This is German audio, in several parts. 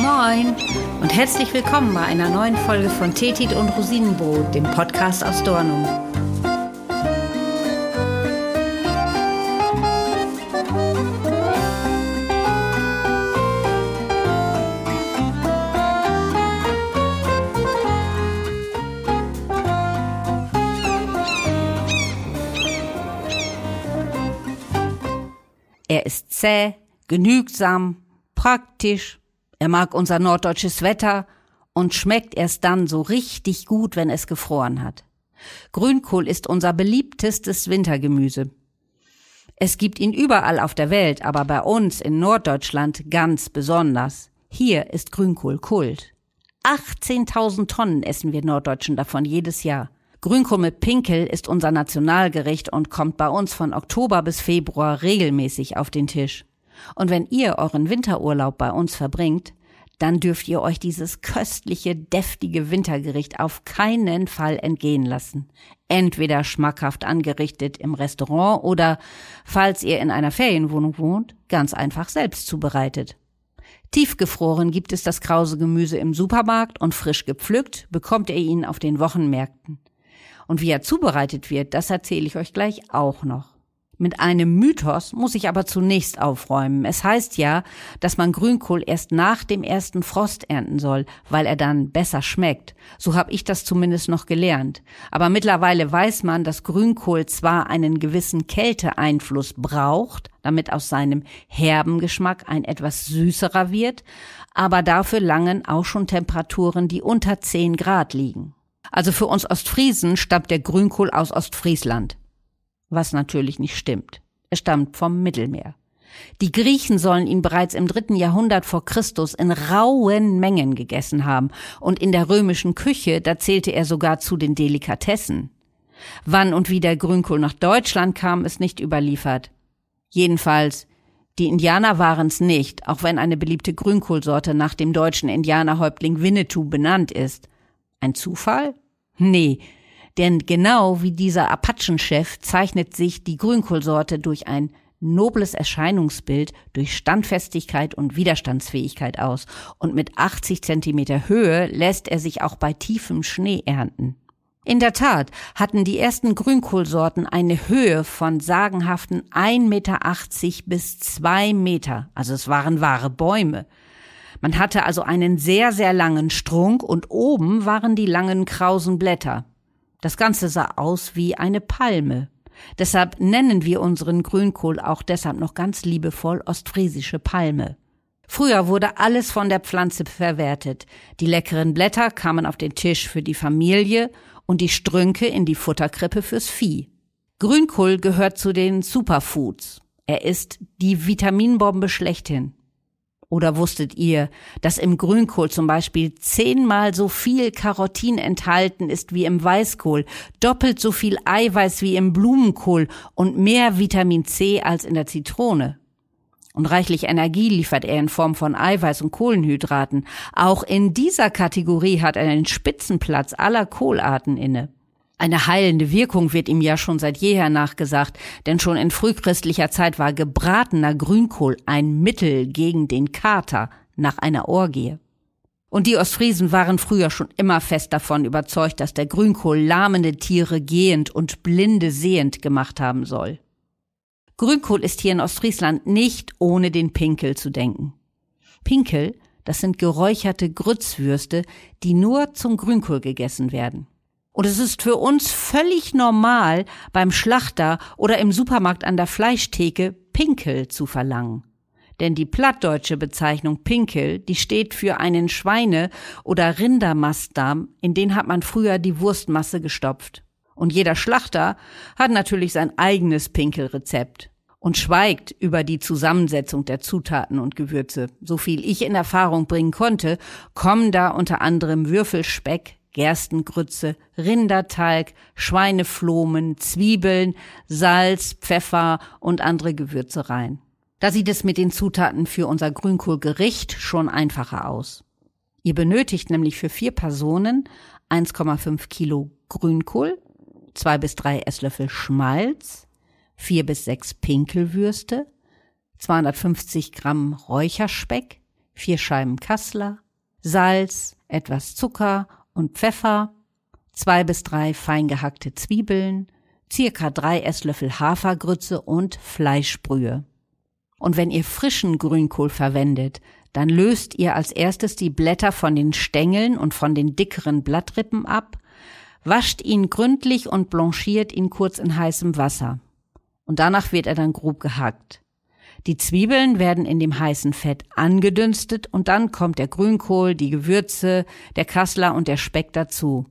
Moin und herzlich willkommen bei einer neuen Folge von Tetit und Rosinenbrot, dem Podcast aus Dornum. Er ist zäh, genügsam, praktisch, er mag unser norddeutsches Wetter und schmeckt erst dann so richtig gut, wenn es gefroren hat. Grünkohl ist unser beliebtestes Wintergemüse. Es gibt ihn überall auf der Welt, aber bei uns in Norddeutschland ganz besonders. Hier ist Grünkohl Kult. 18.000 Tonnen essen wir Norddeutschen davon jedes Jahr. Grünkohl mit Pinkel ist unser Nationalgericht und kommt bei uns von Oktober bis Februar regelmäßig auf den Tisch. Und wenn ihr euren Winterurlaub bei uns verbringt, dann dürft ihr euch dieses köstliche, deftige Wintergericht auf keinen Fall entgehen lassen. Entweder schmackhaft angerichtet im Restaurant oder, falls ihr in einer Ferienwohnung wohnt, ganz einfach selbst zubereitet. Tiefgefroren gibt es das krause Gemüse im Supermarkt und frisch gepflückt bekommt ihr ihn auf den Wochenmärkten. Und wie er zubereitet wird, das erzähle ich euch gleich auch noch. Mit einem Mythos muss ich aber zunächst aufräumen. Es heißt ja, dass man Grünkohl erst nach dem ersten Frost ernten soll, weil er dann besser schmeckt. So habe ich das zumindest noch gelernt. Aber mittlerweile weiß man, dass Grünkohl zwar einen gewissen Kälteeinfluss braucht, damit aus seinem herben Geschmack ein etwas süßerer wird, aber dafür langen auch schon Temperaturen, die unter 10 Grad liegen. Also für uns Ostfriesen stammt der Grünkohl aus Ostfriesland was natürlich nicht stimmt. Er stammt vom Mittelmeer. Die Griechen sollen ihn bereits im dritten Jahrhundert vor Christus in rauen Mengen gegessen haben, und in der römischen Küche, da zählte er sogar zu den Delikatessen. Wann und wie der Grünkohl nach Deutschland kam, ist nicht überliefert. Jedenfalls, die Indianer waren's nicht, auch wenn eine beliebte Grünkohlsorte nach dem deutschen Indianerhäuptling Winnetou benannt ist. Ein Zufall? Nee, denn genau wie dieser Apachenchef zeichnet sich die Grünkohlsorte durch ein nobles Erscheinungsbild, durch Standfestigkeit und Widerstandsfähigkeit aus. Und mit 80 Zentimeter Höhe lässt er sich auch bei tiefem Schnee ernten. In der Tat hatten die ersten Grünkohlsorten eine Höhe von sagenhaften 1,80 Meter bis 2 Meter. Also es waren wahre Bäume. Man hatte also einen sehr, sehr langen Strunk und oben waren die langen krausen Blätter. Das Ganze sah aus wie eine Palme. Deshalb nennen wir unseren Grünkohl auch deshalb noch ganz liebevoll ostfriesische Palme. Früher wurde alles von der Pflanze verwertet. Die leckeren Blätter kamen auf den Tisch für die Familie und die Strünke in die Futterkrippe fürs Vieh. Grünkohl gehört zu den Superfoods. Er ist die Vitaminbombe schlechthin. Oder wusstet ihr, dass im Grünkohl zum Beispiel zehnmal so viel Karotin enthalten ist wie im Weißkohl, doppelt so viel Eiweiß wie im Blumenkohl und mehr Vitamin C als in der Zitrone? Und reichlich Energie liefert er in Form von Eiweiß und Kohlenhydraten. Auch in dieser Kategorie hat er einen Spitzenplatz aller Kohlarten inne. Eine heilende Wirkung wird ihm ja schon seit jeher nachgesagt, denn schon in frühchristlicher Zeit war gebratener Grünkohl ein Mittel gegen den Kater nach einer Orgie. Und die Ostfriesen waren früher schon immer fest davon überzeugt, dass der Grünkohl lahmende Tiere gehend und Blinde sehend gemacht haben soll. Grünkohl ist hier in Ostfriesland nicht ohne den Pinkel zu denken. Pinkel, das sind geräucherte Grützwürste, die nur zum Grünkohl gegessen werden. Und es ist für uns völlig normal, beim Schlachter oder im Supermarkt an der Fleischtheke Pinkel zu verlangen. Denn die plattdeutsche Bezeichnung Pinkel, die steht für einen Schweine- oder Rindermastdarm, in den hat man früher die Wurstmasse gestopft. Und jeder Schlachter hat natürlich sein eigenes Pinkelrezept und schweigt über die Zusammensetzung der Zutaten und Gewürze. So viel ich in Erfahrung bringen konnte, kommen da unter anderem Würfelspeck, Gerstengrütze, Rindertalg, Schweineflomen, Zwiebeln, Salz, Pfeffer und andere Gewürze rein. Da sieht es mit den Zutaten für unser Grünkohlgericht schon einfacher aus. Ihr benötigt nämlich für vier Personen 1,5 Kilo Grünkohl, zwei bis drei Esslöffel Schmalz, vier bis sechs Pinkelwürste, 250 Gramm Räucherspeck, vier Scheiben Kassler, Salz, etwas Zucker und Pfeffer, zwei bis drei fein gehackte Zwiebeln, circa drei Esslöffel Hafergrütze und Fleischbrühe. Und wenn ihr frischen Grünkohl verwendet, dann löst ihr als erstes die Blätter von den Stängeln und von den dickeren Blattrippen ab, wascht ihn gründlich und blanchiert ihn kurz in heißem Wasser. Und danach wird er dann grob gehackt. Die Zwiebeln werden in dem heißen Fett angedünstet und dann kommt der Grünkohl, die Gewürze, der Kassler und der Speck dazu.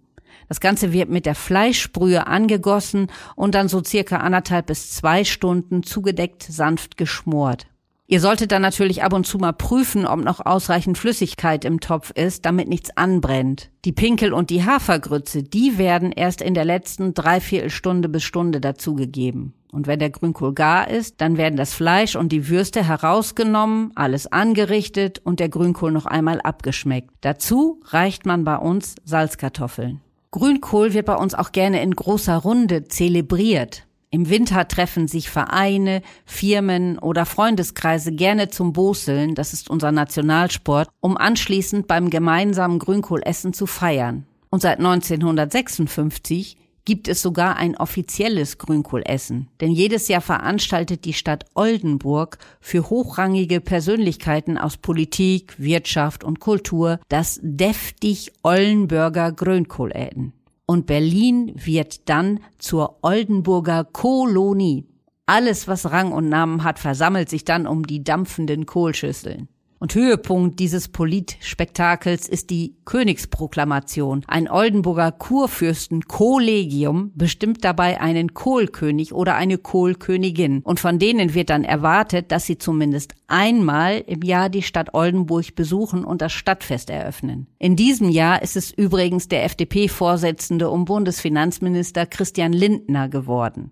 Das Ganze wird mit der Fleischbrühe angegossen und dann so circa anderthalb bis zwei Stunden zugedeckt sanft geschmort. Ihr solltet dann natürlich ab und zu mal prüfen, ob noch ausreichend Flüssigkeit im Topf ist, damit nichts anbrennt. Die Pinkel und die Hafergrütze, die werden erst in der letzten Dreiviertelstunde bis Stunde dazugegeben. Und wenn der Grünkohl gar ist, dann werden das Fleisch und die Würste herausgenommen, alles angerichtet und der Grünkohl noch einmal abgeschmeckt. Dazu reicht man bei uns Salzkartoffeln. Grünkohl wird bei uns auch gerne in großer Runde zelebriert. Im Winter treffen sich Vereine, Firmen oder Freundeskreise gerne zum Boseln, das ist unser Nationalsport, um anschließend beim gemeinsamen Grünkohlessen zu feiern. Und seit 1956 gibt es sogar ein offizielles Grünkohlessen. Denn jedes Jahr veranstaltet die Stadt Oldenburg für hochrangige Persönlichkeiten aus Politik, Wirtschaft und Kultur das deftig Ollenburger Grünkohläden. Und Berlin wird dann zur Oldenburger Kolonie. Alles, was Rang und Namen hat, versammelt sich dann um die dampfenden Kohlschüsseln. Und Höhepunkt dieses Politspektakels ist die Königsproklamation. Ein Oldenburger Kurfürsten-Kollegium bestimmt dabei einen Kohlkönig oder eine Kohlkönigin. Und von denen wird dann erwartet, dass sie zumindest einmal im Jahr die Stadt Oldenburg besuchen und das Stadtfest eröffnen. In diesem Jahr ist es übrigens der FDP-Vorsitzende und Bundesfinanzminister Christian Lindner geworden.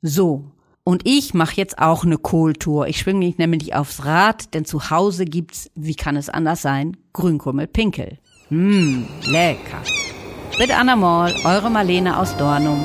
So, und ich mache jetzt auch eine Kohltour. Ich schwinge mich nämlich aufs Rad, denn zu Hause gibt's, wie kann es anders sein, Grünkohl mit Pinkel. Mmm, lecker. Mit Anna Moll, eure Marlene aus Dornum.